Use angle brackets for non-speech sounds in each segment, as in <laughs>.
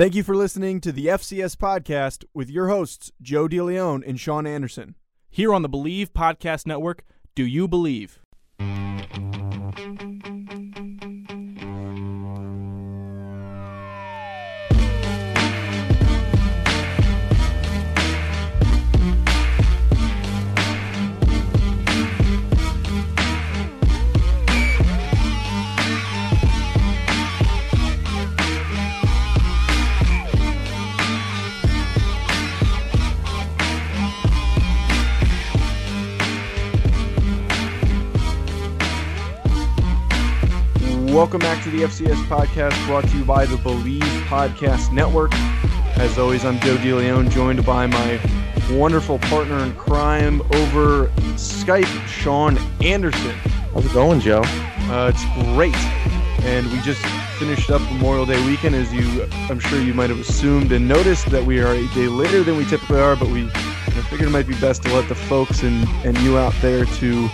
Thank you for listening to the FCS podcast with your hosts, Joe DeLeon and Sean Anderson. Here on the Believe Podcast Network, do you believe? Welcome back to the FCS podcast brought to you by the Believe Podcast Network. As always, I'm Joe DeLeon, joined by my wonderful partner in crime over Skype, Sean Anderson. How's it going, Joe? Uh, it's great. And we just finished up Memorial Day weekend, as you, I'm sure you might have assumed and noticed that we are a day later than we typically are, but we I figured it might be best to let the folks and, and you out there to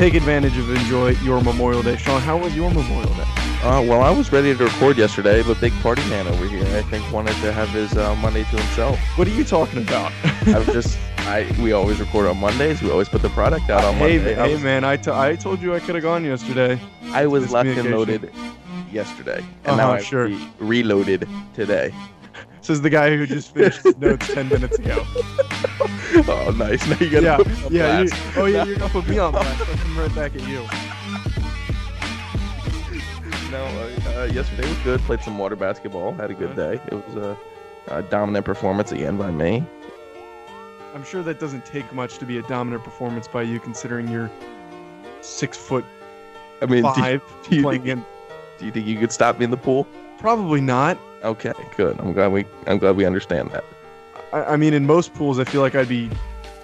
take advantage of enjoy your Memorial Day. Sean, how was your Memorial Day? Uh, well, I was ready to record yesterday, but big party man over here, I think, wanted to have his uh, Monday to himself. What are you talking about? I was just, I we always record on Mondays. We always put the product out on hey, Monday. I hey was, man, I, t- I told you I could have gone yesterday. I was locked and loaded yesterday, and Uh-huh, now I'm sure. re- reloaded today. <laughs> Says the guy who just finished his <laughs> notes 10 minutes ago. <laughs> <laughs> oh, nice! Now you gotta Yeah, put me on yeah. You, blast. oh, yeah, you're going to put me on blast. I'll come right back at you. <laughs> No, uh, uh, yesterday was good. Played some water basketball. Had a good day. It was a, a dominant performance again by me. I'm sure that doesn't take much to be a dominant performance by you, considering you're six foot I mean, do, five <laughs> do you playing think, in. do you think you could stop me in the pool? Probably not. Okay, good. I'm glad we I'm glad we understand that. I, I mean, in most pools, I feel like I'd be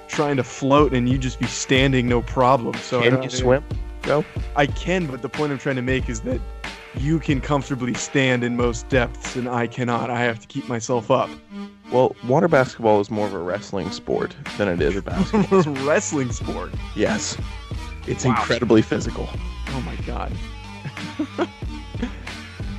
trying to float and you'd just be standing, no problem. So I Can you swim? Joe? I can, but the point I'm trying to make is that you can comfortably stand in most depths and I cannot. I have to keep myself up. Well, water basketball is more of a wrestling sport than it is a basketball. sport. <laughs> Wrestling sport. yes. It's Wow. incredibly physical. Oh my god. <laughs>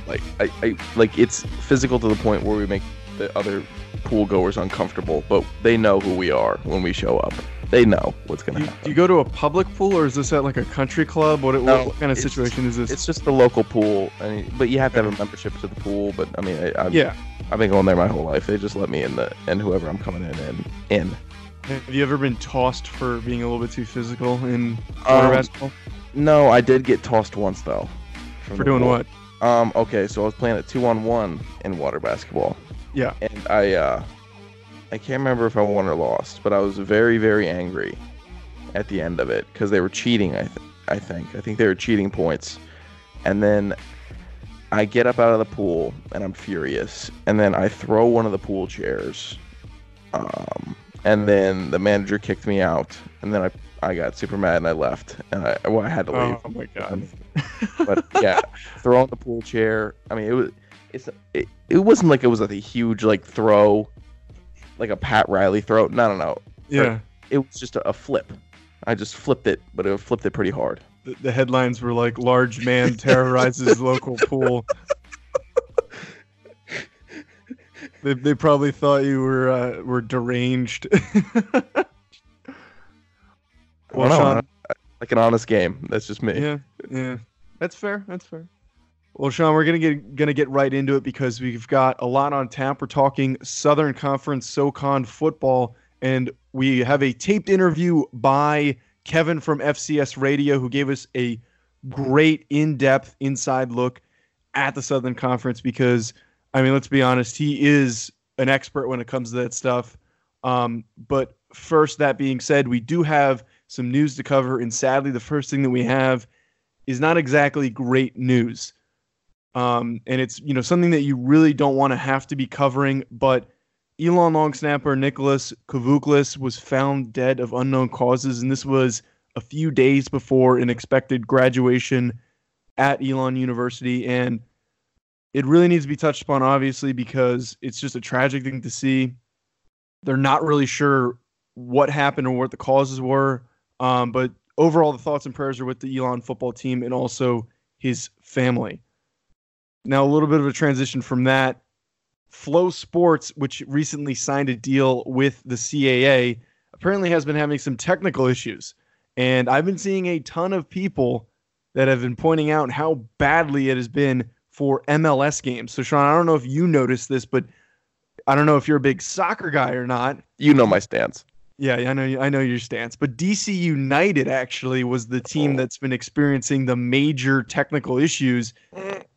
Like I, I like it's physical to the point where we make the other pool goers uncomfortable, but they know who we are when we show up. They know what's gonna you, happen. do you go to a public pool or is this at like a country club? What, No, what kind of situation is this? It's just the local pool, but you have to have a membership to the pool. But I mean, I, I've, yeah. I've been going there my whole life. They just let me in the and whoever I'm coming in in. in. Have you ever been tossed for being a little bit too physical in water Um, basketball? No, I did get tossed once though. For doing pool. what? Um, okay, so I was playing a two on one in water basketball. Yeah. And I uh I can't remember if I won or lost, but I was very, very angry at the end of it because they were cheating, I th- I think. I think they were cheating points. And then I get up out of the pool and I'm furious. And then I throw one of the pool chairs. Um and then the manager kicked me out. And then I I got super mad and I left. And I well, I had to leave Oh my <laughs> god. but yeah, throwing the pool chair. I mean, it was it's it, it wasn't like it was like a huge like throw, like a Pat Riley throw. No, no, no. Yeah. It was just a, a flip. I just flipped it, but it flipped it pretty hard. The, the headlines were like large man terrorizes <laughs> local pool. They, they probably thought you were uh, were deranged. <laughs> Don't Sean, like an honest game. That's just me. Yeah, yeah, that's fair. That's fair. Well, Sean, we're gonna get gonna get right into it because we've got a lot on tap. We're talking Southern Conference SoCon football, and we have a taped interview by Kevin from FCS Radio, who gave us a great in-depth inside look at the Southern Conference. Because, I mean, let's be honest, he is an expert when it comes to that stuff. Um, but first, that being said, we do have some news to cover, and sadly, the first thing that we have is not exactly great news. Um, and it's you know something that you really don't want to have to be covering. But Elon long snapper Nicholas Kouvouklis was found dead of unknown causes, and this was a few days before an expected graduation at Elon University. And it really needs to be touched upon, obviously, because it's just a tragic thing to see. They're not really sure what happened or what the causes were. Um, but overall, the thoughts and prayers are with the Elon football team and also his family. Now, a little bit of a transition from that. FloSports, which recently signed a deal with the CAA, apparently has been having some technical issues. And I've been seeing a ton of people that have been pointing out how badly it has been for MLS games. So, Sean, I don't know if you noticed this, but I don't know if you're a big soccer guy or not. You know my stance. Yeah, I know I know your stance. But DC United actually was the team oh. that's been experiencing the major technical issues,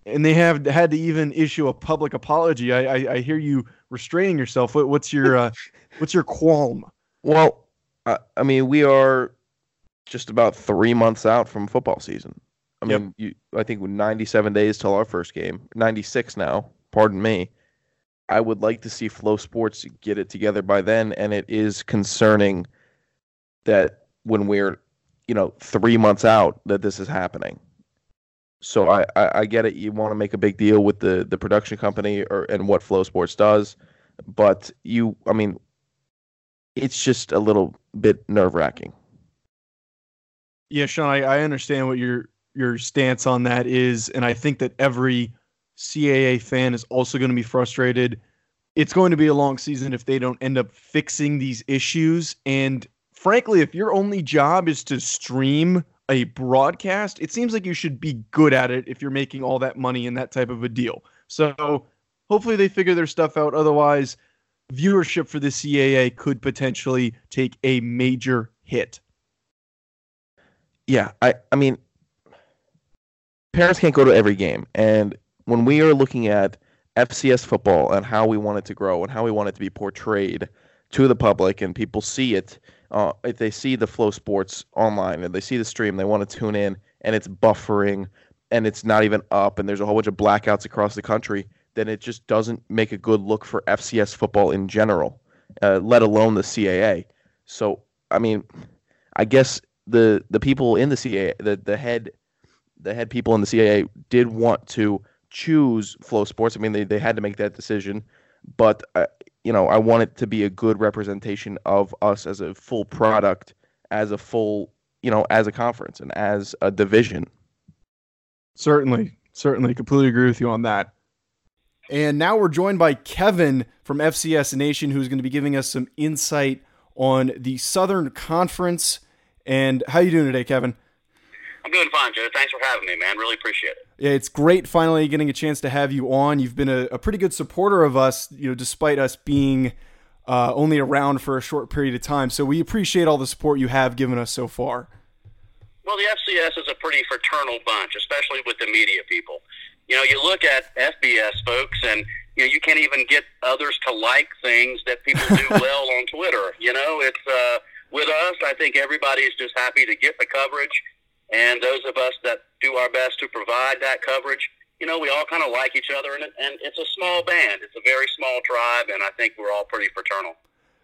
and they have had to even issue a public apology. I I, I hear you restraining yourself. What, what's your uh, <laughs> what's your qualm? Well, I, I mean, we are just about three months out from football season. I mean, yep. you, I think 97 days till our first game, 96 now. Pardon me. I would like to see FloSports get it together by then, and it is concerning that when we're, you know, three months out that this is happening. So I, I, I get it. You want to make a big deal with the the production company or and what FloSports does, but you, I mean, it's just a little bit nerve wracking. Yeah, Sean, I, I understand what your your stance on that is, and I think that every CAA fan is also going to be frustrated. It's going to be a long season if they don't end up fixing these issues. And frankly, if your only job is to stream a broadcast, it seems like you should be good at it if you're making all that money in that type of a deal. So hopefully they figure their stuff out. Otherwise, viewership for the CAA could potentially take a major hit. Yeah, I, I mean, parents can't go to every game. And when we are looking at FCS football and how we want it to grow and how we want it to be portrayed to the public and people see it, uh, if they see the FloSports online and they see the stream, they want to tune in and it's buffering and it's not even up and there's a whole bunch of blackouts across the country, then it just doesn't make a good look for FCS football in general, uh, let alone the CAA. So, I mean, I guess the the people in the CAA, the the head the head people in the CAA did want to choose FloSports. I mean, they, they had to make that decision, but uh, you know, I want it to be a good representation of us as a full product, as a full, you know, as a conference and as a division. Certainly, certainly, completely agree with you on that. And now we're joined by Kevin from FCS Nation, who's going to be giving us some insight on the Southern Conference. And how you doing today, Kevin? I'm doing fine, Joe. Thanks for having me, man. Really appreciate it. Yeah, it's great finally getting a chance to have you on. You've been a, a pretty good supporter of us, you know, despite us being uh, only around for a short period of time. So we appreciate all the support you have given us so far. Well, the FCS is a pretty fraternal bunch, especially with the media people. You know, you look at FBS folks, and you know you can't even get others to like things that people do <laughs> well on Twitter. You know, it's uh, with us. I think everybody's just happy to get the coverage and those of us that do our best to provide that coverage, you know, we all kind of like each other, and, and it's a small band. It's a very small tribe, and I think we're all pretty fraternal.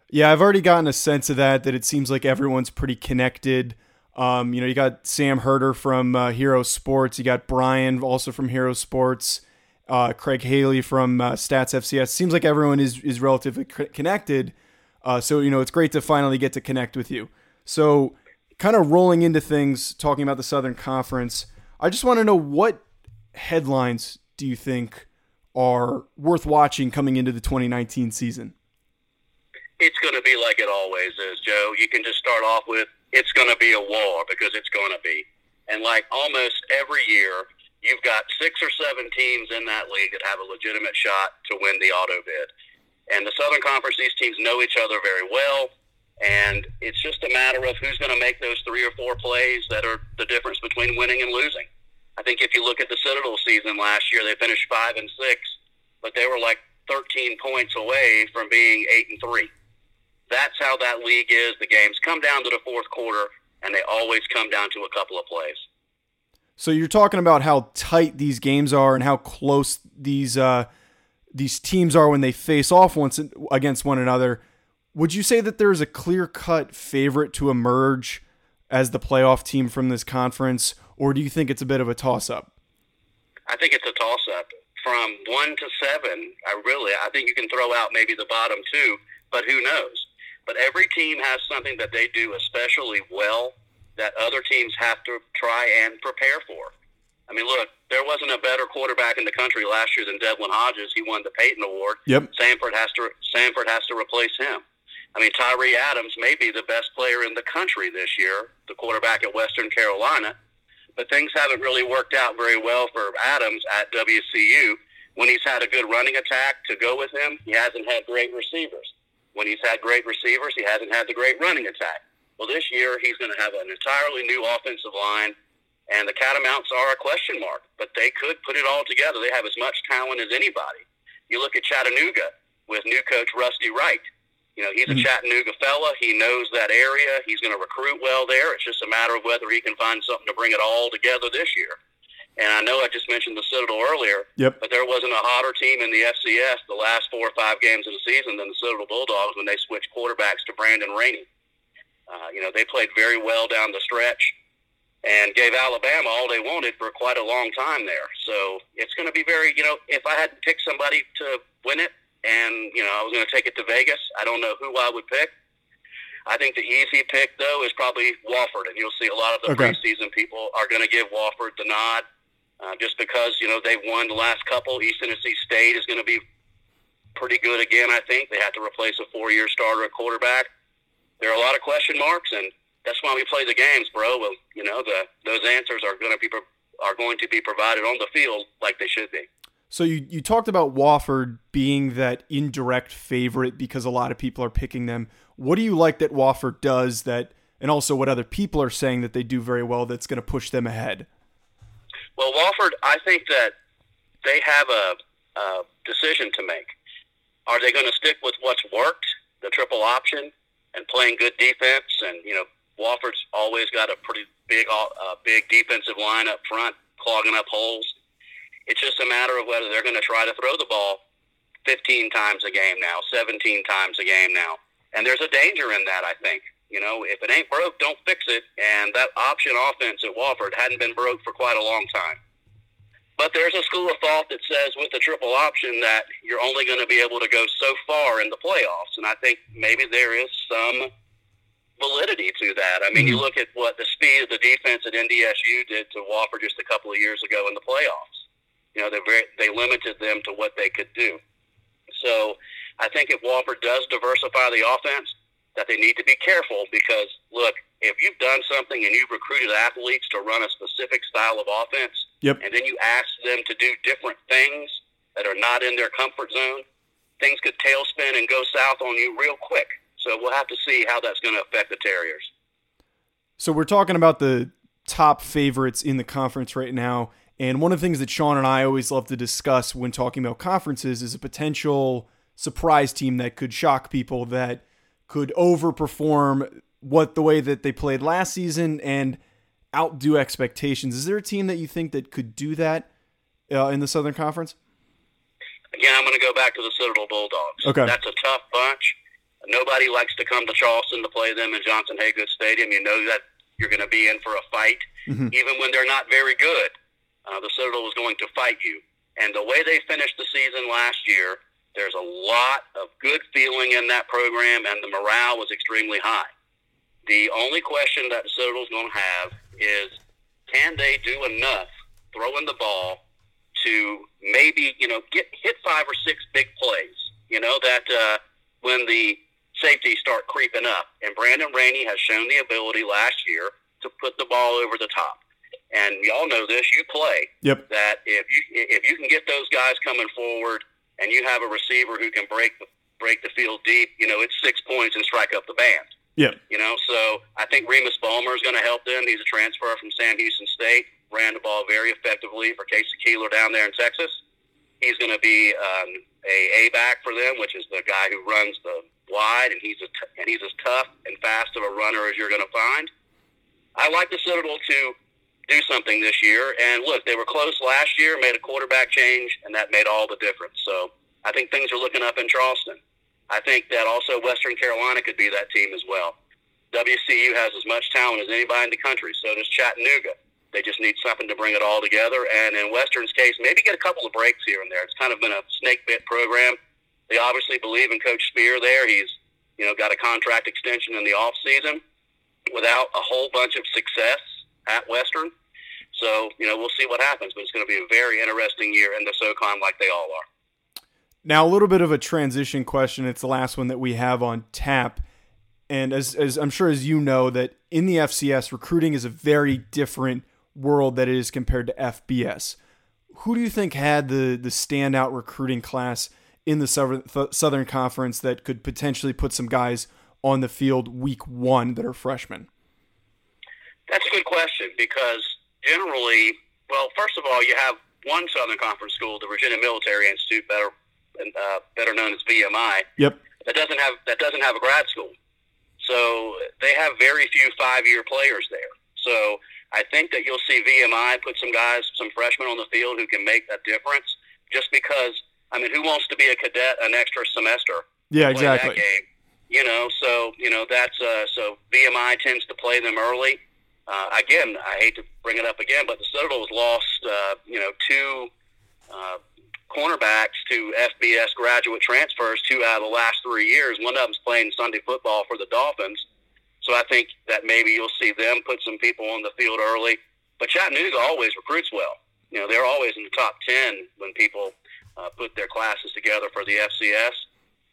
Yeah, I've already gotten a sense of that. That it seems like everyone's pretty connected. Um, you know, you got Sam Herder from uh, Hero Sports. You got Brian also from Hero Sports. Uh, Craig Haley from uh, Stats FCS. Seems like everyone is is relatively connected. Uh, so you know, it's great to finally get to connect with you. So kind of rolling into things, talking about the Southern Conference, I just want to know what headlines do you think are worth watching coming into the 2019 season? It's going to be like it always is, Joe. You can just start off with it's going to be a war because it's going to be. And like almost every year, you've got six or seven teams in that league that have a legitimate shot to win the auto bid. And the Southern Conference, these teams know each other very well. And it's just a matter of who's going to make those three or four plays that are the difference between winning and losing. I think if you look at the Citadel season last year, they finished five and six, but they were like 13 points away from being eight and three. That's how that league is. The games come down to the fourth quarter, and they always come down to a couple of plays. So you're talking about how tight these games are and how close these uh, these teams are when they face off once against one another. Would you say that there's a clear cut favorite to emerge as the playoff team from this conference, or do you think it's a bit of a toss up? I think it's a toss up. From one to seven, I really, I think you can throw out maybe the bottom two, but who knows? But every team has something that they do especially well that other teams have to try and prepare for. I mean, look, there wasn't a better quarterback in the country last year than Devlin Hodges. He won the Payton Award. Yep. Samford has to Samford has to replace him. I mean, Tyrie Adams may be the best player in the country this year, the quarterback at Western Carolina, but things haven't really worked out very well for Adams at WCU. When he's had a good running attack to go with him, he hasn't had great receivers. When he's had great receivers, he hasn't had the great running attack. Well, this year he's going to have an entirely new offensive line, and the Catamounts are a question mark, but they could put it all together. They have as much talent as anybody. You look at Chattanooga with new coach Rusty Wright. You know, he's a mm-hmm. Chattanooga fella. He knows that area. He's going to recruit well there. It's just a matter of whether he can find something to bring it all together this year. And I know I just mentioned the Citadel earlier, yep. but there wasn't a hotter team in the FCS the last four or five games of the season than the Citadel Bulldogs when they switched quarterbacks to Brandon Rainey. Uh, you know, they played very well down the stretch and gave Alabama all they wanted for quite a long time there. So it's going to be very, you know, if I had to pick somebody to win it and, you know, I was going to take it to Vegas, I don't know who I would pick. I think the easy pick, though, is probably Wofford. And you'll see a lot of the okay. preseason people are going to give Wofford the nod uh, just because, you know, they've won the last couple. East Tennessee State is going to be pretty good again, I think. They have to replace a four year starter at quarterback there are a lot of question marks, and that's why we play the games, bro. Well, you know, the those answers are going to be are going to be provided on the field like they should be. So you you talked about Wofford being that indirect favorite because a lot of people are picking them. What do you like that Wofford does that, and also what other people are saying that they do very well that's going to push them ahead? Well, Wofford, I think that they have a, a decision to make. Are they going to stick with what's worked, the triple option, and playing good defense. And you know, Wofford's always got a pretty big, uh, big defensive line up front, clogging up holes. It's just a matter of whether they're going to try to throw the ball 15 times a game now, 17 times a game now. And there's a danger in that, I think. You know, if it ain't broke, don't fix it. And that option offense at Wofford hadn't been broke for quite a long time. But there's a school of thought that says with the triple option that you're only going to be able to go so far in the playoffs. And I think maybe there is some validity to that. I mean, mm-hmm. you look at what the speed of the defense at NDSU did to Wofford just a couple of years ago in the playoffs. You know, they very, they limited them to what they could do. So I think if Wofford does diversify the offense, that they need to be careful because, look, if you've done something and you've recruited athletes to run a specific style of offense, Yep. And then you ask them to do different things that are not in their comfort zone. Things could tailspin and go south on you real quick. So we'll have to see how that's going to affect the Terriers. So we're talking about the top favorites in the conference right now. And one of the things that Sean and I always love to discuss when talking about conferences is a potential surprise team that could shock people that could overperform what the way that they played last season and outdo expectations. Is there a team that you think that could do that uh, in the Southern Conference? Again, I'm going to go back to the Citadel Bulldogs. Okay. That's a tough bunch. Nobody likes to come to Charleston to play them in Johnson Hagood Stadium. You know that you're going to be in for a fight, mm-hmm. even when they're not very good. Uh, the Citadel is going to fight you. And the way they finished the season last year, there's a lot of good feeling in that program, and the morale was extremely high. The only question that the Citadel's going to have is can they do enough throwing the ball to maybe you know get hit five or six big plays? You know that uh, when the safeties start creeping up, and Brandon Rainey has shown the ability last year to put the ball over the top. And y'all know this. You play. Yep. That if you if you can get those guys coming forward, and you have a receiver who can break the break the field deep, you know it's six points and strike up the band. Yeah. You know, so I think Remus Balmer is going to help them. He's a transfer from Sam Houston State. Ran the ball very effectively for K.C. Keeler down there in Texas. He's going to be um, a A back for them, which is the guy who runs the wide, and he's a t- and he's as tough and fast of a runner as you're going to find. I like the Citadel to do something this year. And look, they were close last year, made a quarterback change, and that made all the difference. So I think things are looking up in Charleston. I think that also Western Carolina could be that team as well. WCU has as much talent as anybody in the country. So does Chattanooga. They just need something to bring it all together. And in Western's case, maybe get a couple of breaks here and there. It's kind of been a snake bit program. They obviously believe in Coach Speir there. He's, you know, got a contract extension in the off season without a whole bunch of success at Western. So, you know, we'll see what happens, but it's going to be a very interesting year in the SoCon like they all are. Now, a little bit of a transition question. It's the last one that we have on tap. And as, as I'm sure as you know, that in the FCS, recruiting is a very different world that it is compared to FBS. Who do you think had the the standout recruiting class in the Southern, Southern Conference that could potentially put some guys on the field week one that are freshmen? That's a good question because generally, well, first of all, you have one Southern Conference school, the Virginia Military Institute, better uh, better known as VMI. Yep. That doesn't have that doesn't have a grad school, so they have very few five year players there. So I think that you'll see VMI put some guys, some freshmen on the field who can make a difference. Just because, I mean, who wants to be a cadet an extra semester? Yeah, exactly. You know, so you know that's uh, so VMI tends to play them early. Uh, again, I hate to bring it up again, but the Citadels lost, uh, you know, two uh, cornerbacks to FBS graduate transfers two out of the last three years. One of them's playing Sunday football for the Dolphins. So I think that maybe you'll see them put some people on the field early. But Chattanooga always recruits well. You know, they're always in the top 10 when people uh, put their classes together for the FCS.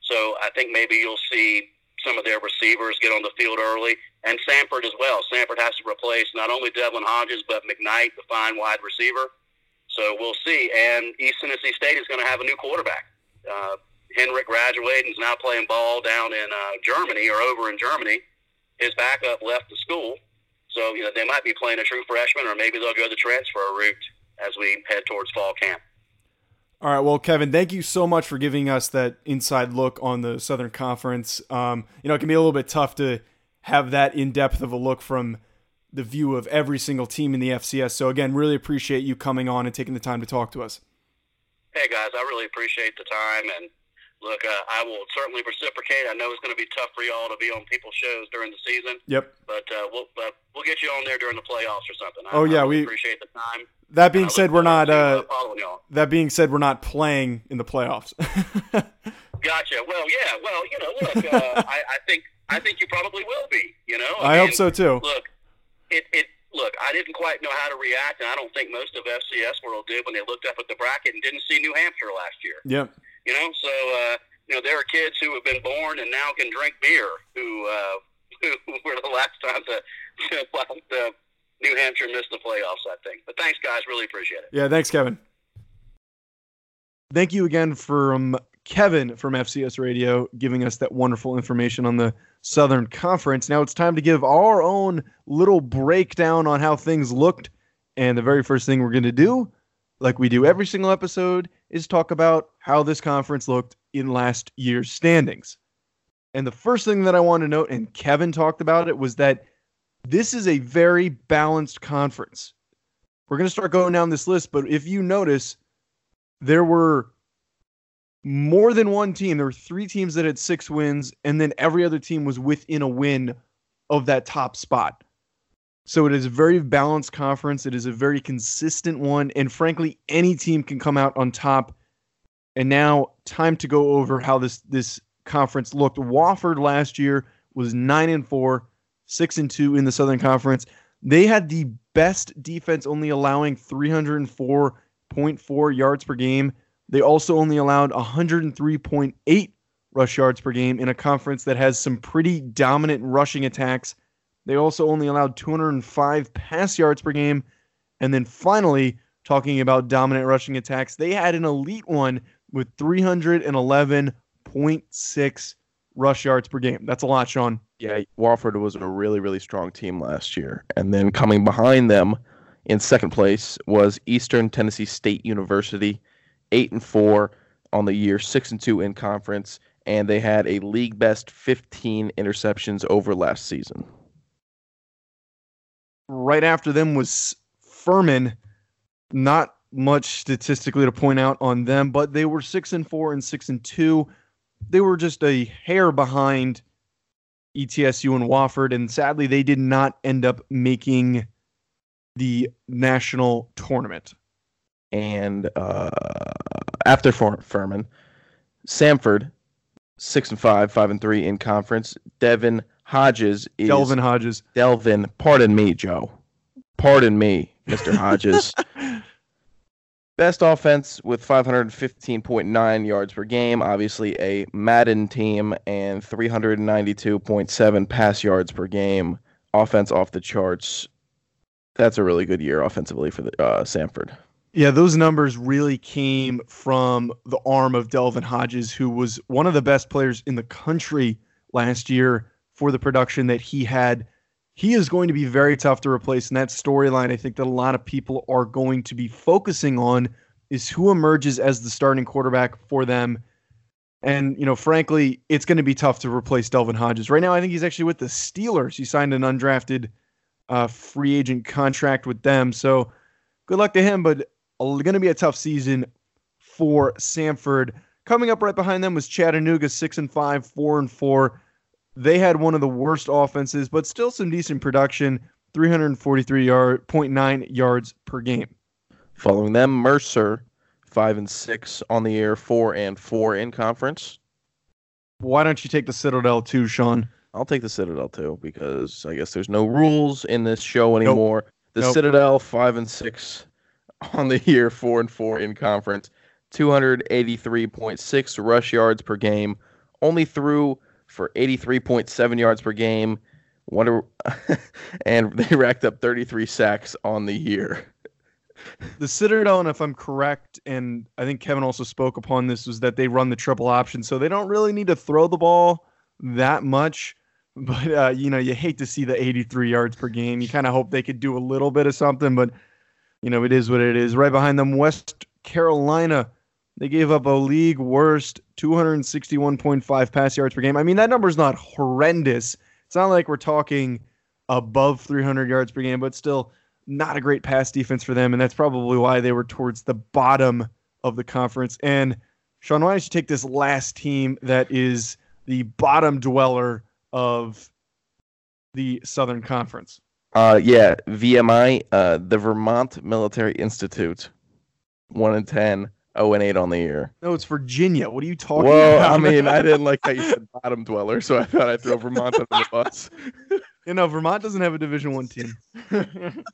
So I think maybe you'll see some of their receivers get on the field early, and Samford as well. Samford has to replace not only Devlin Hodges, but McKnight, the fine wide receiver. So we'll see. And East Tennessee State is going to have a new quarterback. Uh, Herink graduated and is now playing ball down in uh, Germany or over in Germany his backup left the school. So, you know, they might be playing a true freshman, or maybe they'll go the transfer route as we head towards fall camp. All right. Well, Kevin, thank you so much for giving us that inside look on the Southern Conference. Um, you know, it can be a little bit tough to have that in depth of a look from the view of every single team in the FCS. So, again, really appreciate you coming on and taking the time to talk to us. Hey, guys, I really appreciate the time. And look, uh, I will certainly reciprocate. I know it's going to be tough for y'all to be on people's shows during the season. Yep. But uh, we'll uh, we'll get you on there during the playoffs or something. Oh I, yeah, I we appreciate the time. That being said, we're not. Uh, that being said, we're not playing in the playoffs. <laughs> gotcha. Well, yeah. Well, you know, look, uh, <laughs> I, I think I think you probably will be. You know, I, I mean, hope so too. Look, it it look, I didn't quite know how to react, and I don't think most of FCS world did when they looked up at the bracket and didn't see New Hampshire last year. Yep. You know, so uh, you know, there are kids who have been born and now can drink beer who, uh, <laughs> who were the last time to, to New Hampshire missed the playoffs, I think. But thanks, guys. Really appreciate it. Yeah, thanks, Kevin. Thank you again from Kevin from FCS Radio giving us that wonderful information on the Southern Conference. Now it's time to give our own little breakdown on how things looked. And the very first thing we're going to do, like we do every single episode, is talk about how this conference looked in last year's standings. And the first thing that I want to note, and Kevin talked about it, was that this is a very balanced conference. We're going to start going down this list, but if you notice, there were more than one team. There were three teams that had six wins, and then every other team was within a win of that top spot. So it is a very balanced conference. It is a very consistent one. And frankly, any team can come out on top and now, time to go over how this this conference looked. Wofford last year was nine and four, six and two in the Southern Conference. They had the best defense, only allowing 304.4 yards per game. They also only allowed 103.8 rush yards per game in a conference that has some pretty dominant rushing attacks. They also only allowed 205 pass yards per game. And then finally, talking about dominant rushing attacks, they had an elite one with 311.6 rush yards per game. That's a lot, Sean. Yeah, Wofford was a really, really strong team last year. And then coming behind them in second place was Eastern Tennessee State University, 8 and 4 on the year, 6 and 2 in conference, and they had a league best 15 interceptions over last season. Right after them was Furman, not much statistically to point out on them, but they were six and four and six and two. They were just a hair behind ETSU and Wofford, and sadly, they did not end up making the national tournament. And uh, after Fur- Furman, Samford, six and five, five and three in conference. Devin Hodges is Devlin Hodges. Devlin. Pardon me, Joe. Pardon me, Mr. Hodges. <laughs> Best offense with 515.9 yards per game. Obviously, a Madden team and 392.7 pass yards per game. Offense off the charts. That's a really good year offensively for the uh, Samford. Yeah, those numbers really came from the arm of Devlin Hodges, who was one of the best players in the country last year for the production that he had. He is going to be very tough to replace. And that storyline, I think that a lot of people are going to be focusing on is who emerges as the starting quarterback for them. And, you know, frankly, it's going to be tough to replace Devlin Hodges. Right now, I think he's actually with the Steelers. He signed an undrafted uh, free agent contract with them. So good luck to him. But going to be a tough season for Samford. Coming up right behind them was Chattanooga, six and five, four and four. They had one of the worst offenses, but still some decent production. 343 yard, 0.9 yards per game. Following them, Mercer, five and six on the year, four and four in conference. Why don't you take the Citadel too, Sean? I'll take the Citadel too because I guess there's no rules in this show anymore. Nope. The nope. Citadel, five and six on the year, four and four in conference, 283.6 rush yards per game, only threw for 83.7 yards per game. Wonder, <laughs> and they racked up 33 sacks on the year. <laughs> The Citadel, and if I'm correct, and I think Kevin also spoke upon this, was that they run the triple option, so they don't really need to throw the ball that much. But uh, you know, you hate to see the 83 yards per game. You kind of hope they could do a little bit of something, but you know, it is what it is. Right behind them, West Carolina. They gave up a league worst 261.5 pass yards per game. I mean, that number is not horrendous. It's not like we're talking above 300 yards per game, but still not a great pass defense for them. And that's probably why they were towards the bottom of the conference. And Sean, why don't you take this last team that is the bottom dweller of the Southern Conference? Uh, yeah, VMI, uh, the Vermont Military Institute, one and 10, 0 and 8 on the year. No, it's Virginia. What are you talking about? well, about? I mean, I didn't like how you said <laughs> bottom dweller, so I thought I'd throw Vermont under the bus. <laughs> you know, Vermont doesn't have a Division One team. <laughs>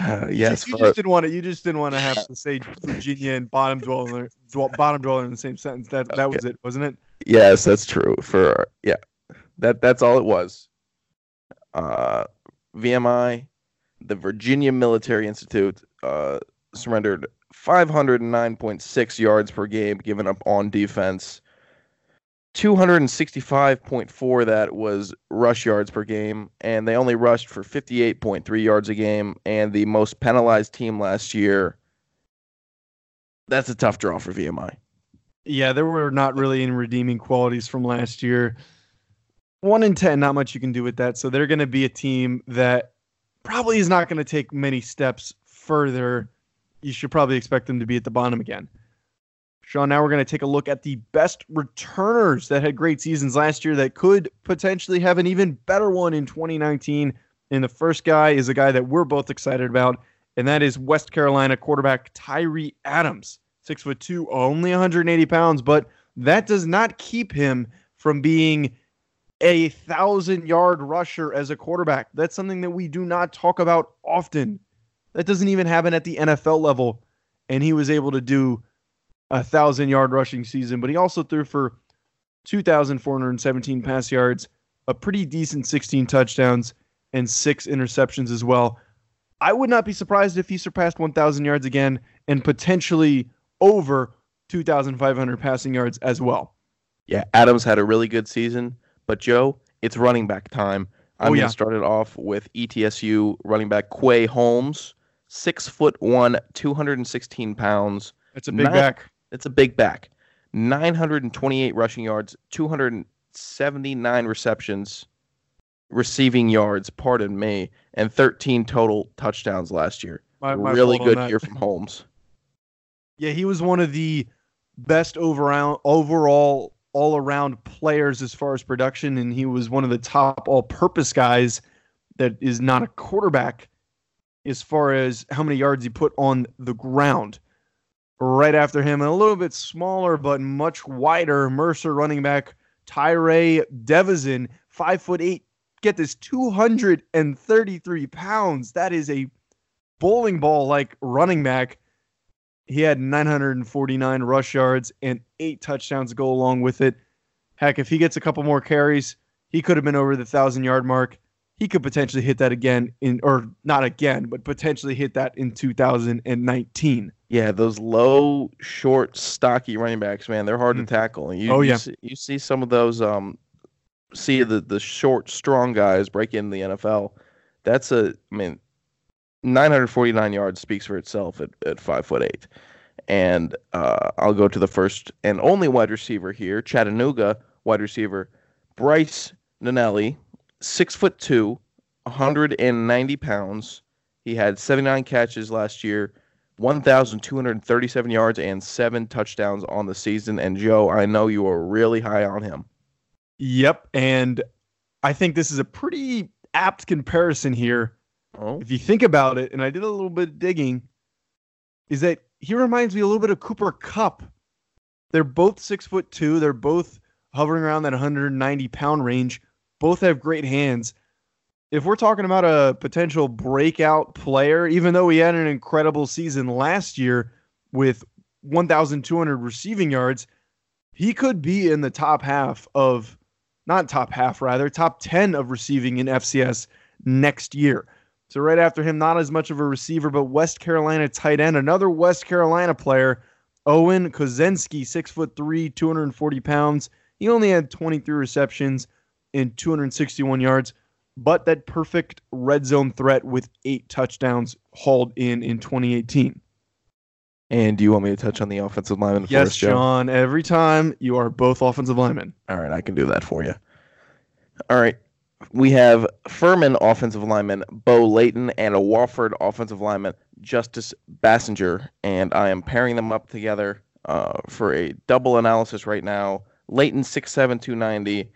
Uh, yes, you, you just didn't want to. You just didn't want to have to say Virginia and bottom dweller, bottom dweller in the same sentence. That that okay. was it, wasn't it? Yes, that's true. For yeah, that that's all it was uh, VMI, the Virginia Military Institute, uh, surrendered 509.6 yards per game given up on defense. 265.4 that was rush yards per game, and they only rushed for 58.3 yards a game, and the most penalized team last year. That's a tough draw for VMI. Yeah, there were not really any redeeming qualities from last year one in 10, not much you can do with that. So they're going to be a team that probably is not going to take many steps further. You should probably expect them to be at the bottom again. Sean, now we're going to take a look at the best returners that had great seasons last year that could potentially have an even better one in 2019. And the first guy is a guy that we're both excited about, and that is West Carolina quarterback Tyrie Adams. Six foot two, only 180 pounds, but that does not keep him from being a thousand yard rusher as a quarterback. That's something that we do not talk about often. That doesn't even happen at the NFL level. And he was able to do a thousand yard rushing season, but he also threw for 2,417 pass yards, a pretty decent 16 touchdowns, and six interceptions as well. I would not be surprised if he surpassed 1,000 yards again and potentially over 2,500 passing yards as well. Yeah, Adams had a really good season. But Joe, it's running back time. I'm oh, yeah. going to start it off with ETSU running back Quay Holmes, six foot one, 216 pounds. That's a big Nine, back. It's a big back. 928 rushing yards, 279 receptions. receiving yards, pardon me, and 13 total touchdowns last year. My, my really good year from Holmes. <laughs> Yeah, he was one of the best overall overall all around players as far as production, and he was one of the top all purpose guys that is not a quarterback as far as how many yards he put on the ground. Right after him, and a little bit smaller but much wider, Mercer running back Tyray Devezin, five foot eight. Get this, 233 pounds. That is a bowling ball like running back. He had 949 rush yards and eight touchdowns to go along with it. Heck, if he gets a couple more carries, he could have been over the thousand yard mark. He could potentially hit that again in, or not again, but potentially hit that in 2019. Yeah, those low, short, stocky running backs, man, they're hard Mm. to tackle. You, Oh, you yeah. see, you see some of those, um, see the the short, strong guys break into the NFL. That's a, I mean, 949 yards speaks for itself at, at five foot eight. And uh, I'll go to the first and only wide receiver here, Chattanooga wide receiver, Bryce Nunnelly, six foot two, 190 pounds. He had 79 catches last year, 1,237 yards, and seven touchdowns on the season. And Joe, I know you are really high on him. Yep. And I think this is a pretty apt comparison here Oh, if you think about it, and I did a little bit of digging, is that he reminds me a little bit of Cooper Kupp. They're both six foot two. They're both hovering around that 190 pound range. Both have great hands. If we're talking about a potential breakout player, even though he had an incredible season last year with 1,200 receiving yards, he could be in the top half of, not top half, rather, top 10 of receiving in FCS next year. So right after him, not as much of a receiver, but West Carolina tight end, another West Carolina player, Owen Cosenke, six foot three, 240 pounds. He only had 23 receptions and 261 yards, but that perfect red zone threat with eight touchdowns hauled in in 2018. and do you want me to touch on the offensive lineman Yes, first, Joe? Sean. Every time you are both offensive linemen. All right, I can do that for you. All right. We have Furman offensive lineman Bo Layton and a Wofford offensive lineman Justice Bassinger, and I am pairing them up together uh, for a double analysis right now. Layton 6'7", 290, Bassinger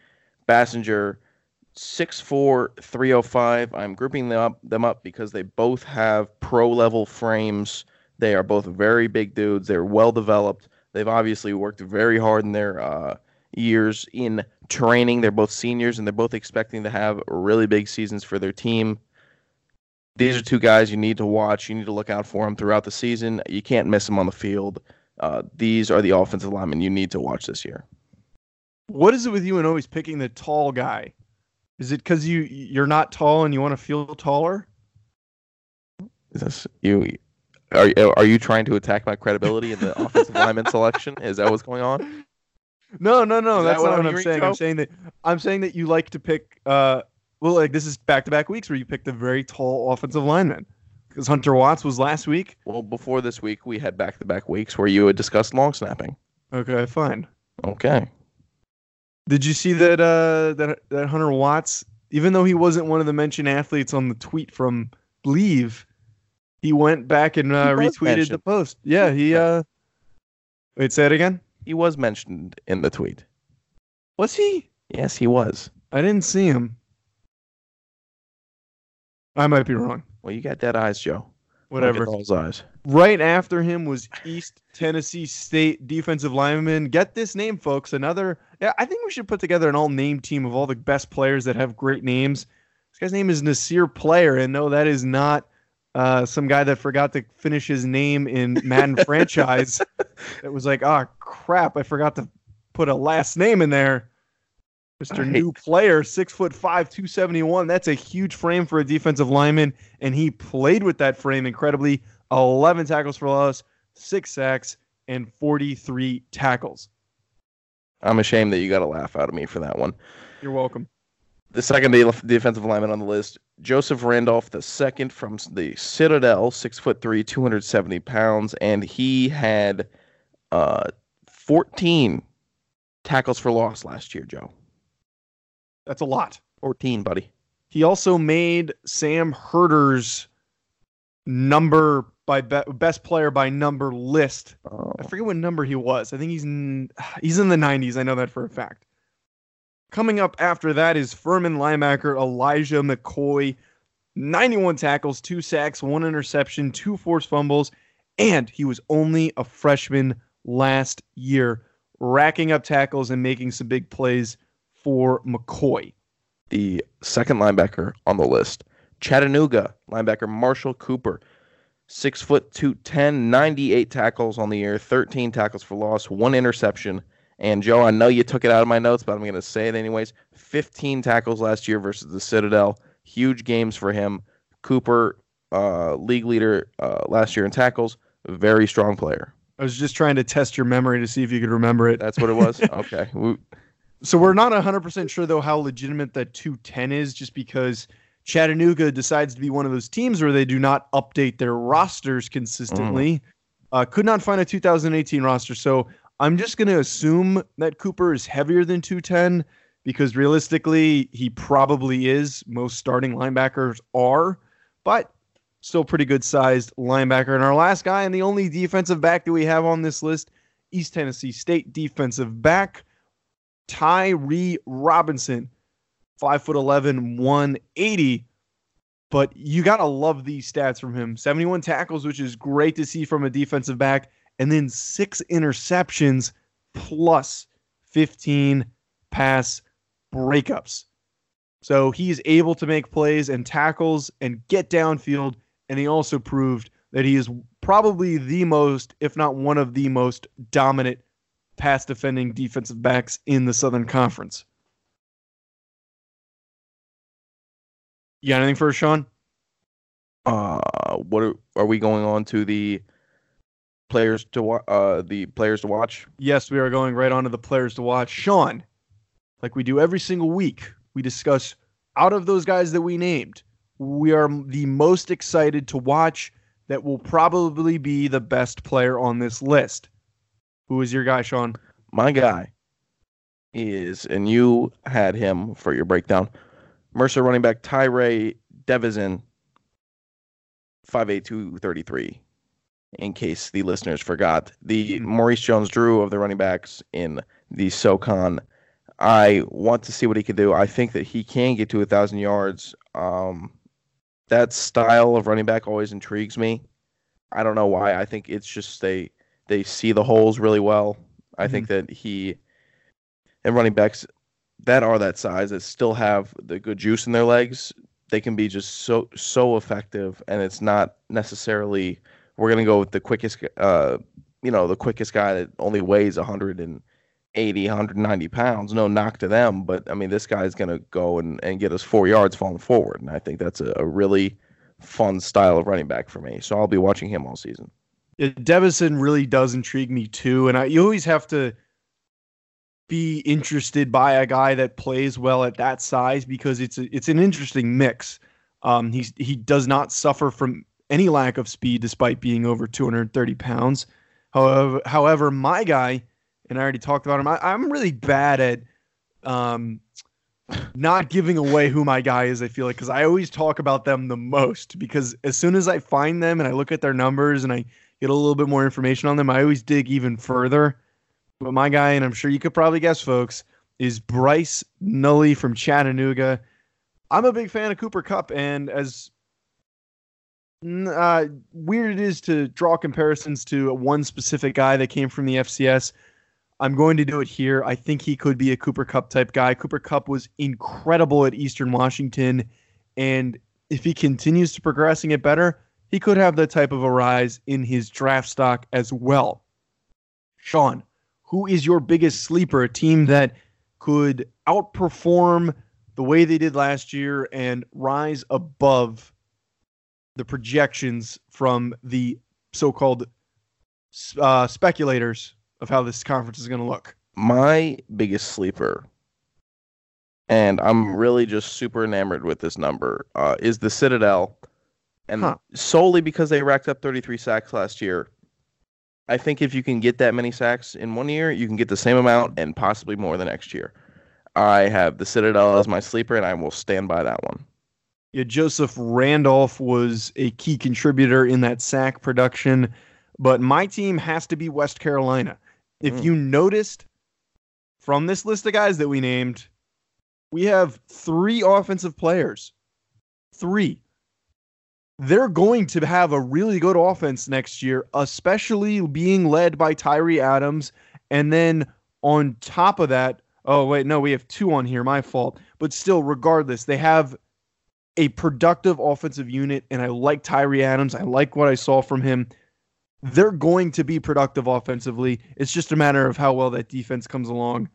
6'4", 305. I'm grouping them up them up because they both have pro level frames. They are both very big dudes. They're well developed. They've obviously worked very hard in their uh, years in training. They're both seniors and they're both expecting to have really big seasons for their team. These are two guys you need to watch. You need to look out for them throughout the season. You can't miss them on the field. Uh, these are the offensive linemen you need to watch this year. What is it with you and always picking the tall guy? Is it because you you're not tall and you want to feel taller? Is this you? Are are you trying to attack my credibility in the <laughs> offensive lineman selection? Is that what's going on? No, no, no. Is that That's what not I'm what I'm saying. Joe? I'm saying that I'm saying that you like to pick. Uh, well, like this is back to back weeks where you picked a very tall offensive lineman. Because Hunter Watts was last week. Well, before this week, we had back to back weeks where you had discussed long snapping. Okay, fine. Okay. Did you see that? Uh, that that Hunter Watts, even though he wasn't one of the mentioned athletes on the tweet from Believe, he went back and uh, retweeted the post. Yeah, he. Uh, wait, say it again. He was mentioned in the tweet. Was he? Yes, he was. I didn't see him. I might be wrong. Well, you got dead eyes, Joe. Whatever. Those eyes. Right after him was East Tennessee State defensive lineman. Get this name, folks. Another. Yeah, I think we should put together an all-name team of all the best players that have great names. This guy's name is Nasir Player, and no, that is not uh, some guy that forgot to finish his name in Madden <laughs> franchise. It was like, oh crap, I forgot to put a last name in there. Mr. Hate- New Player, six foot five, two seventy one. That's a huge frame for a defensive lineman, and he played with that frame incredibly. Eleven tackles for loss, six sacks, and forty three tackles. I'm ashamed that you got a laugh out of me for that one. You're welcome. The second de- defensive lineman on the list, Joseph Randolph, the second from the Citadel, six foot three, 270 pounds, and he had uh, 14 tackles for loss last year, Joe. That's a lot. 14, buddy. He also made Sam Herder's number by be- best player by number list. Oh. I forget what number he was. I think he's in, he's in the 90s. I know that for a fact. Coming up after that is Furman linebacker Elijah McCoy. 91 tackles, two sacks, one interception, two forced fumbles, and he was only a freshman last year, racking up tackles and making some big plays for McCoy. The second linebacker on the list, Chattanooga linebacker Marshall Cooper. Six foot two, 10, 98 tackles on the year, 13 tackles for loss, one interception. And Joe, I know you took it out of my notes, but I'm going to say it anyways. 15 tackles last year versus the Citadel. Huge games for him. Cooper, uh, league leader uh, last year in tackles. Very strong player. I was just trying to test your memory to see if you could remember it. That's what it was. <laughs> okay. So we're not 100% sure, though, how legitimate that 210 is, just because Chattanooga decides to be one of those teams where they do not update their rosters consistently. Uh, could not find a 2018 roster. So I'm just going to assume that Cooper is heavier than 210 because realistically, he probably is. Most starting linebackers are, but still pretty good sized linebacker. And our last guy and the only defensive back that we have on this list, East Tennessee State defensive back, Tyree Robinson, 5'11, 180. But you got to love these stats from him 71 tackles, which is great to see from a defensive back, and then six interceptions plus 15 pass breakups. So he's able to make plays and tackles and get downfield. And he also proved that he is probably the most, if not one of the most dominant pass defending defensive backs in the Southern Conference. You got anything for us, Sean? Uh, what are, are we going on to the players to wa- uh the players to watch? Yes, we are going right on to the players to watch. Sean, like we do every single week, we discuss out of those guys that we named, we are the most excited to watch that will probably be the best player on this list. Who is your guy, Sean? My guy is, and you had him for your breakdown. Mercer running back Tyray Devezin, 5'8", 233, in case the listeners forgot. The Mhm. Maurice Jones-Drew of the running backs in the SoCon. I want to see what he can do. I think that he can get to a 1,000 yards. Um, that style of running back always intrigues me. I don't know why. I think it's just they they see the holes really well. I think that he and running backs that are that size that still have the good juice in their legs, they can be just so so effective and it's not necessarily we're going to go with the quickest uh you know, the quickest guy that only weighs 180, 190 pounds. No knock to them, but I mean this guy's going to go and, and get us 4 yards falling forward and I think that's a, a really fun style of running back for me. So I'll be watching him all season. Devezin really does intrigue me too, and I you always have to be interested by a guy that plays well at that size because it's a, it's an interesting mix. Um, he's he does not suffer from any lack of speed despite being over 230 pounds. However, however, my guy, and I already talked about him. I, I'm really bad at um, not giving away who my guy is. I feel like because I always talk about them the most because as soon as I find them and I look at their numbers and I get a little bit more information on them, I always dig even further. But my guy, and I'm sure you could probably guess, folks, is Bryce Nunnelly from Chattanooga. I'm a big fan of Cooper Kupp, and as uh, weird it is to draw comparisons to one specific guy that came from the FCS, I'm going to do it here. I think he could be a Cooper Kupp type guy. Cooper Kupp was incredible at Eastern Washington, and if he continues to progressing it better, he could have that type of a rise in his draft stock as well. Sean, who is your biggest sleeper? A team that could outperform the way they did last year and rise above the projections from the so-called uh, speculators of how this conference is going to look. My biggest sleeper, and I'm really just super enamored with this number, uh, is the Citadel. And Huh. solely because they racked up 33 sacks last year. I think if you can get that many sacks in one year, you can get the same amount and possibly more the next year. I have the Citadel as my sleeper, and I will stand by that one. Yeah, Joseph Randolph was a key contributor in that sack production, but my team has to be West Carolina. If Mm. you noticed from this list of guys that we named, we have three offensive players. Three. They're going to have a really good offense next year, especially being led by Tyrie Adams. And then on top of that, oh, wait, no, we have two on here. My fault. But still, regardless, they have a productive offensive unit, and I like Tyrie Adams. I like what I saw from him. They're going to be productive offensively. It's just a matter of how well that defense comes along.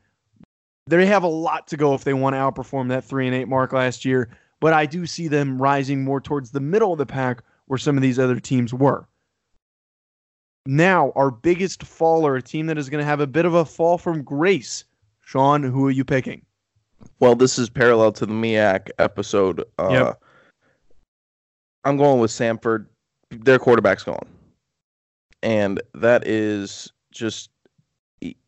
They have a lot to go if they want to outperform that three and eight mark last year, but I do see them rising more towards the middle of the pack where some of these other teams were. Now, our biggest faller, a team that is going to have a bit of a fall from grace. Sean, who are you picking? Well, this is parallel to the MEAC episode. Uh, Yep. I'm going with Samford. Their quarterback's gone. And that is just,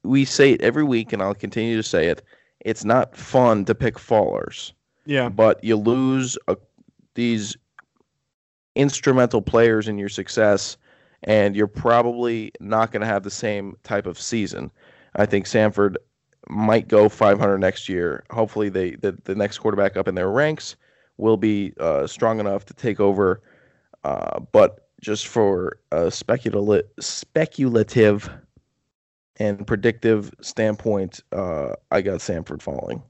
we say it every week, and I'll continue to say it. It's not fun to pick fallers, Yeah. but you lose a, these instrumental players in your success, and you're probably not going to have the same type of season. I think Samford might go 500 next year. Hopefully, they the, the next quarterback up in their ranks will be uh, strong enough to take over. Uh, but just for a speculative, speculative and predictive standpoint, uh, I got Samford falling.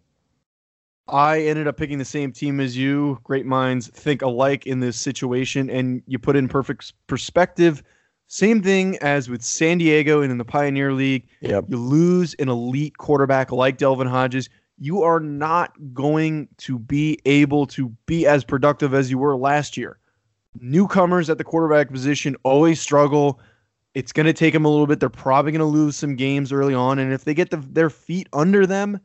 I ended up picking the same team as you. Great minds think alike in this situation, and you put in perfect perspective. Same thing as with San Diego and in the Pioneer League. Yep. You lose an elite quarterback like Devlin Hodges. You are not going to be able to be as productive as you were last year. Newcomers at the quarterback position always struggle. It's going to take them a little bit. They're probably going to lose some games early on. And if they get the, their feet under them,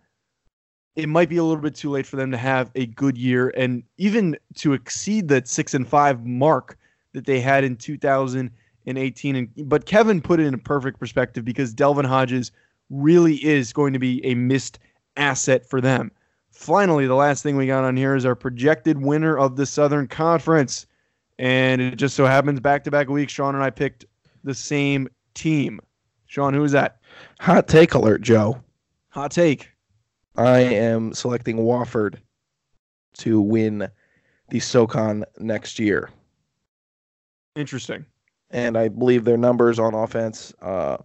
it might be a little bit too late for them to have a good year and even to exceed that six and five mark that they had in 2018. And but Kevin put it in a perfect perspective because Devlin Hodges really is going to be a missed asset for them. Finally, the last thing we got on here is our projected winner of the Southern Conference. And it just so happens back to back weeks, Sean and I picked the same team. Sean, who is that? Hot take alert, Joe. Hot take. I am selecting Wofford to win the SoCon next year. Interesting. and I believe their numbers on offense uh,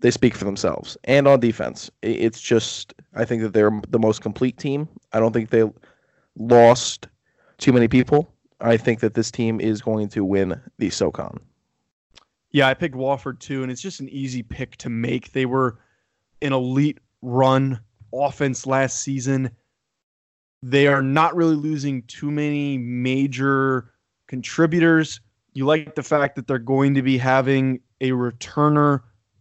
they speak for themselves, and on defense, it's just I think that they're the most complete team. I don't think they lost too many people. I think that this team is going to win the SoCon. Yeah, I picked Wofford too, and it's just an easy pick to make. They were an elite run offense last season. They are not really losing too many major contributors. You like the fact that they're going to be having a returner,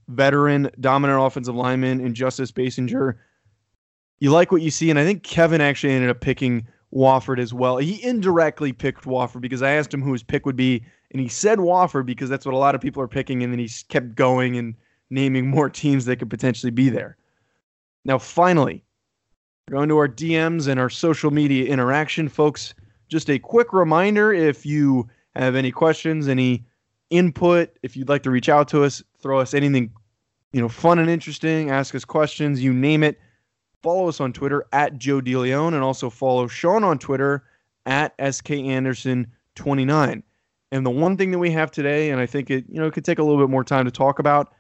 veteran, dominant offensive lineman in Justice Basinger. You like what you see, and I think Kevin actually ended up picking Wofford as well. He indirectly picked Wofford because I asked him who his pick would be, and he said Wofford because that's what a lot of people are picking, and then he kept going and naming more teams that could potentially be there. Now, finally, going to our DMs and our social media interaction, folks. Just a quick reminder if you have any questions, any input, if you'd like to reach out to us, throw us anything you know, fun and interesting, ask us questions, you name it. Follow us on Twitter at Joe DeLeon and also follow Sean on Twitter at SK Anderson29. And the one thing that we have today, and I think it, you know, it could take a little bit more time to talk about,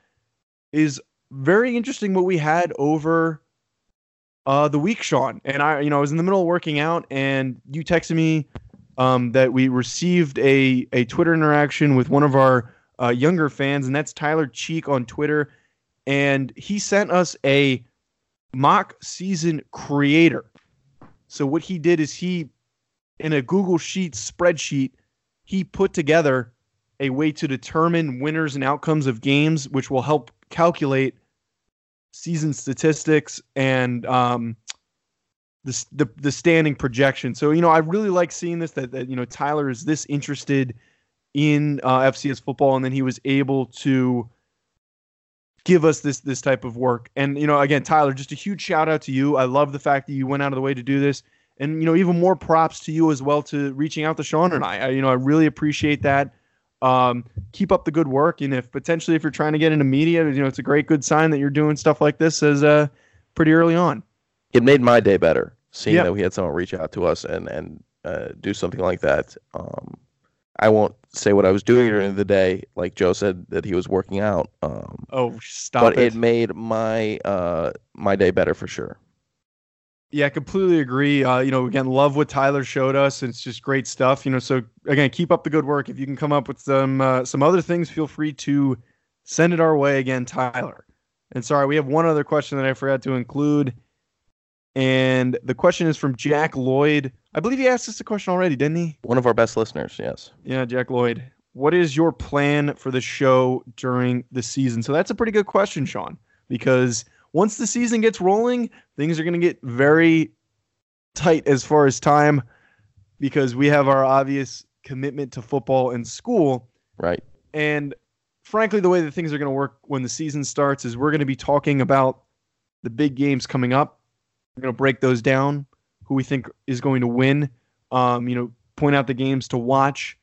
is very interesting what we had over uh, the week, Sean. And I, you know, I was in the middle of working out, and you texted me um, that we received a a Twitter interaction with one of our uh, younger fans, and that's Tyler Cheek on Twitter, and he sent us a mock season creator. So what he did is he, in a Google Sheets spreadsheet, he put together a way to determine winners and outcomes of games, which will help calculate season statistics and um, the, the the standing projection. So you know, I really like seeing this. That, that you know, Tyler is this interested in uh, FCS football, and then he was able to give us this this type of work. And you know, again, Tyler, just a huge shout out to you. I love the fact that you went out of the way to do this. and you know even more props to you as well to reaching out to Sean and I. I you know I really appreciate that. Um, keep up the good work, and if potentially if you're trying to get into media, you know it's a great good sign that you're doing stuff like this as uh pretty early on. It made my day better seeing Yeah. that we had someone reach out to us and and uh, do something like that. Um, I won't say what I was doing during the day, like Joe said that he was working out. Um, Oh, stop but it! it made my uh my day better for sure. Yeah, I completely agree. Uh, you know, again, love what Tyler showed us. It's just great stuff. You know, so again, keep up the good work. If you can come up with some uh, some other things, feel free to send it our way. Again, Tyler. And sorry, we have one other question that I forgot to include, and the question is from Jack Lloyd. I believe he asked us a question already, didn't he? One of our best listeners, yes. Yeah, Jack Lloyd. What is your plan for the show during the season? So that's a pretty good question, Sean, because once the season gets rolling, things are going to get very tight as far as time because we have our obvious commitment to football and school. Right. And frankly, the way that things are going to work when the season starts is we're going to be talking about the big games coming up. We're going to break those down, who we think is going to win, um, you know, point out the games to watch.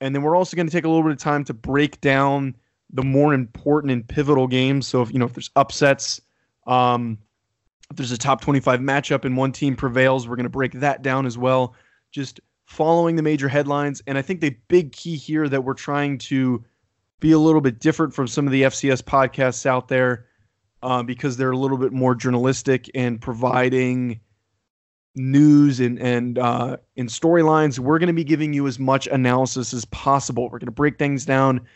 And then we're also going to take a little bit of time to break down the more important and pivotal games. So if you know if there's upsets, um, if there's a top 25 matchup and one team prevails, we're going to break that down as well. Just following the major headlines. And I think the big key here that we're trying to be a little bit different from some of the FCS podcasts out there uh, because they're a little bit more journalistic and providing news and and uh, and storylines. We're going to be giving you as much analysis as possible. We're going to break things down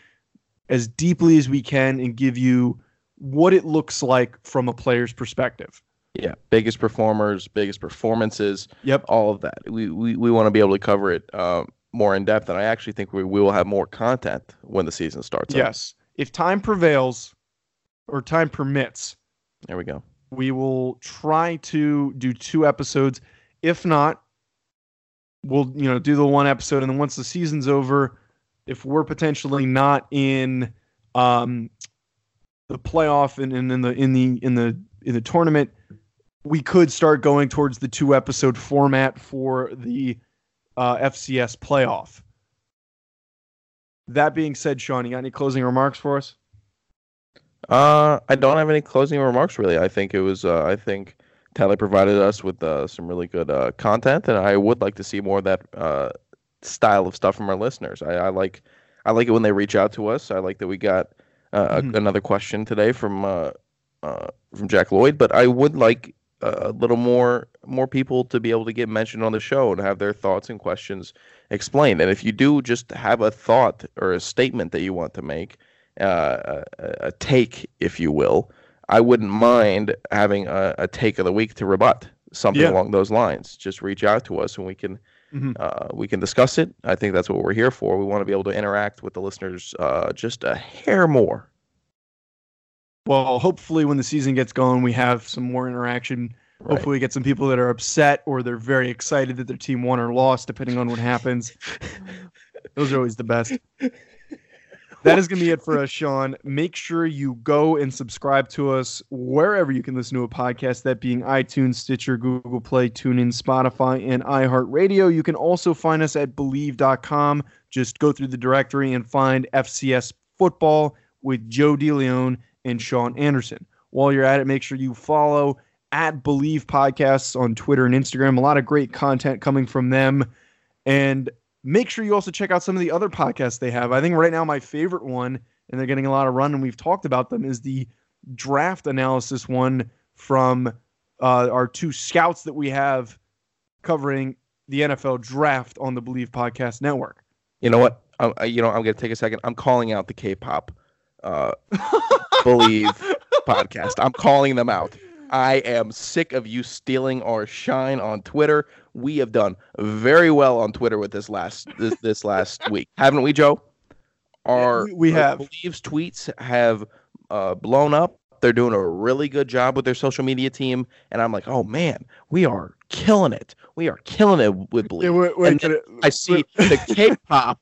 as deeply as we can and give you what it looks like from a player's perspective. Yeah. Biggest performers, biggest performances, Yep. all of that. We we, we want to be able to cover it uh, more in depth, and I actually think we, we will have more content when the season starts. up. Yes. If time prevails or time permits, There we go. we will try to do two episodes. If not, we'll you know do the one episode, and then once the season's over, if we're potentially not in um, the playoff and, and in the in the in the in the tournament, we could start going towards the two episode format for the uh, FCS playoff. That being said, Sean, you got any closing remarks for us? Uh, I don't have any closing remarks really. I think it was. Uh, I think Tyler provided us with uh, some really good uh, content, and I would like to see more of that uh, style of stuff from our listeners. I, I like. I like it when they reach out to us. I like that we got uh, Mhm. another question today from uh, uh, from Jack Lloyd, but I would like a little more more people to be able to get mentioned on the show and have their thoughts and questions explained. And if you do just have a thought or a statement that you want to make, uh, a, a take, if you will, I wouldn't mind having a, a take of the week to rebut something Yeah. along those lines. Just reach out to us and we can Mhm. uh, we can discuss it. I think that's what we're here for. We want to be able to interact with the listeners uh, just a hair more. Well, hopefully, when the season gets going, we have some more interaction. Right. Hopefully, we get some people that are upset or they're very excited that their team won or lost, depending on what happens. <laughs> Those are always the best. That is going to be it for us, Sean. Make sure you go and subscribe to us wherever you can listen to a podcast, that being iTunes, Stitcher, Google Play, TuneIn, Spotify, and iHeartRadio. You can also find us at Believe.com. Just go through the directory and find FCS Football with Joe DeLeon and Sean Anderson. While you're at it, make sure you follow at Believe Podcasts on Twitter and Instagram. A lot of great content coming from them. And make sure you also check out some of the other podcasts they have. I think right now my favorite one, and they're getting a lot of run, and we've talked about them, is the draft analysis one from uh, our two scouts that we have covering the NFL draft on the Believe Podcast Network. You know what? I, I- you know, I'm gonna take a second. I'm calling out the K-pop uh, believe <laughs> podcast. I'm calling them out. I am sick of you stealing our shine on Twitter. We have done very well on Twitter with this last this, this last <laughs> week, haven't we, Joe? Our we- have. believes tweets have uh, blown up. They're doing a really good job with their social media team, and I'm like, oh man, we are killing it. We are killing it with believe. then I see the <laughs> K-pop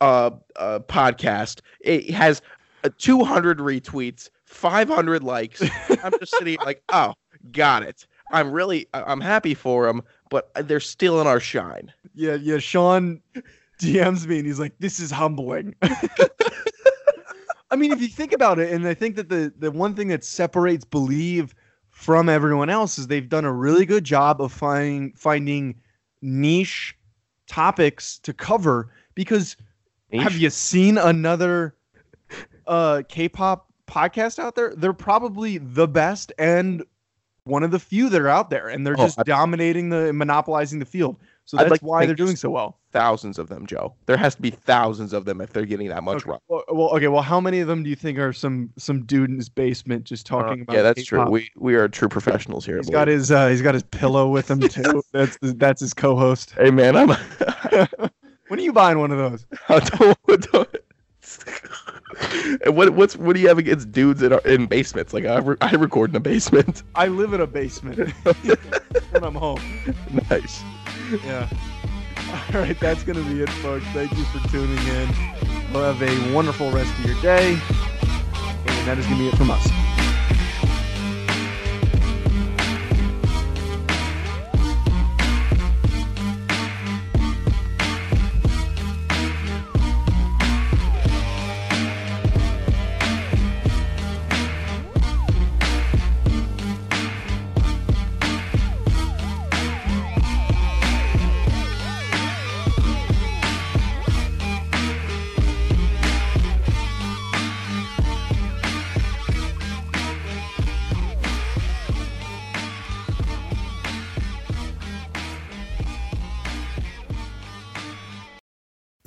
uh, uh, podcast. It has uh, 200 retweets, 500 likes. <laughs> I'm just sitting like, oh, got it. I'm really, I'm happy for him, but they're still in our shine. Yeah, yeah. Sean DMs me and he's like, "This is humbling." <laughs> I mean, if you think about it, and I think that the the one thing that separates Believe from everyone else is they've done a really good job of finding finding niche topics to cover. Because have you seen another uh K-pop podcast out there? They're probably the best and one of the few that are out there, and they're Oh, just I- dominating the monopolizing the field. So that's like why they're doing so well. thousands of them, Joe. There has to be thousands of them if they're getting that much Okay. Well, well, okay. Well, how many of them do you think are some some dude in his basement just talking about? Uh, yeah, that's true. K-pop? We we are true professionals here. He's got his uh, he's got his pillow with him <laughs> too. That's that's his co-host. Hey man, I'm. <laughs> <laughs> When are you buying one of those? I don't, don't, what what's what do you have against dudes in our, in basements? Like I re- I record in a basement. <laughs> I live in a basement <laughs> when I'm home. nice. Yeah. All right, that's gonna be it, folks. Thank you for tuning in. We'll have a wonderful rest of your day, and that is gonna be it from us.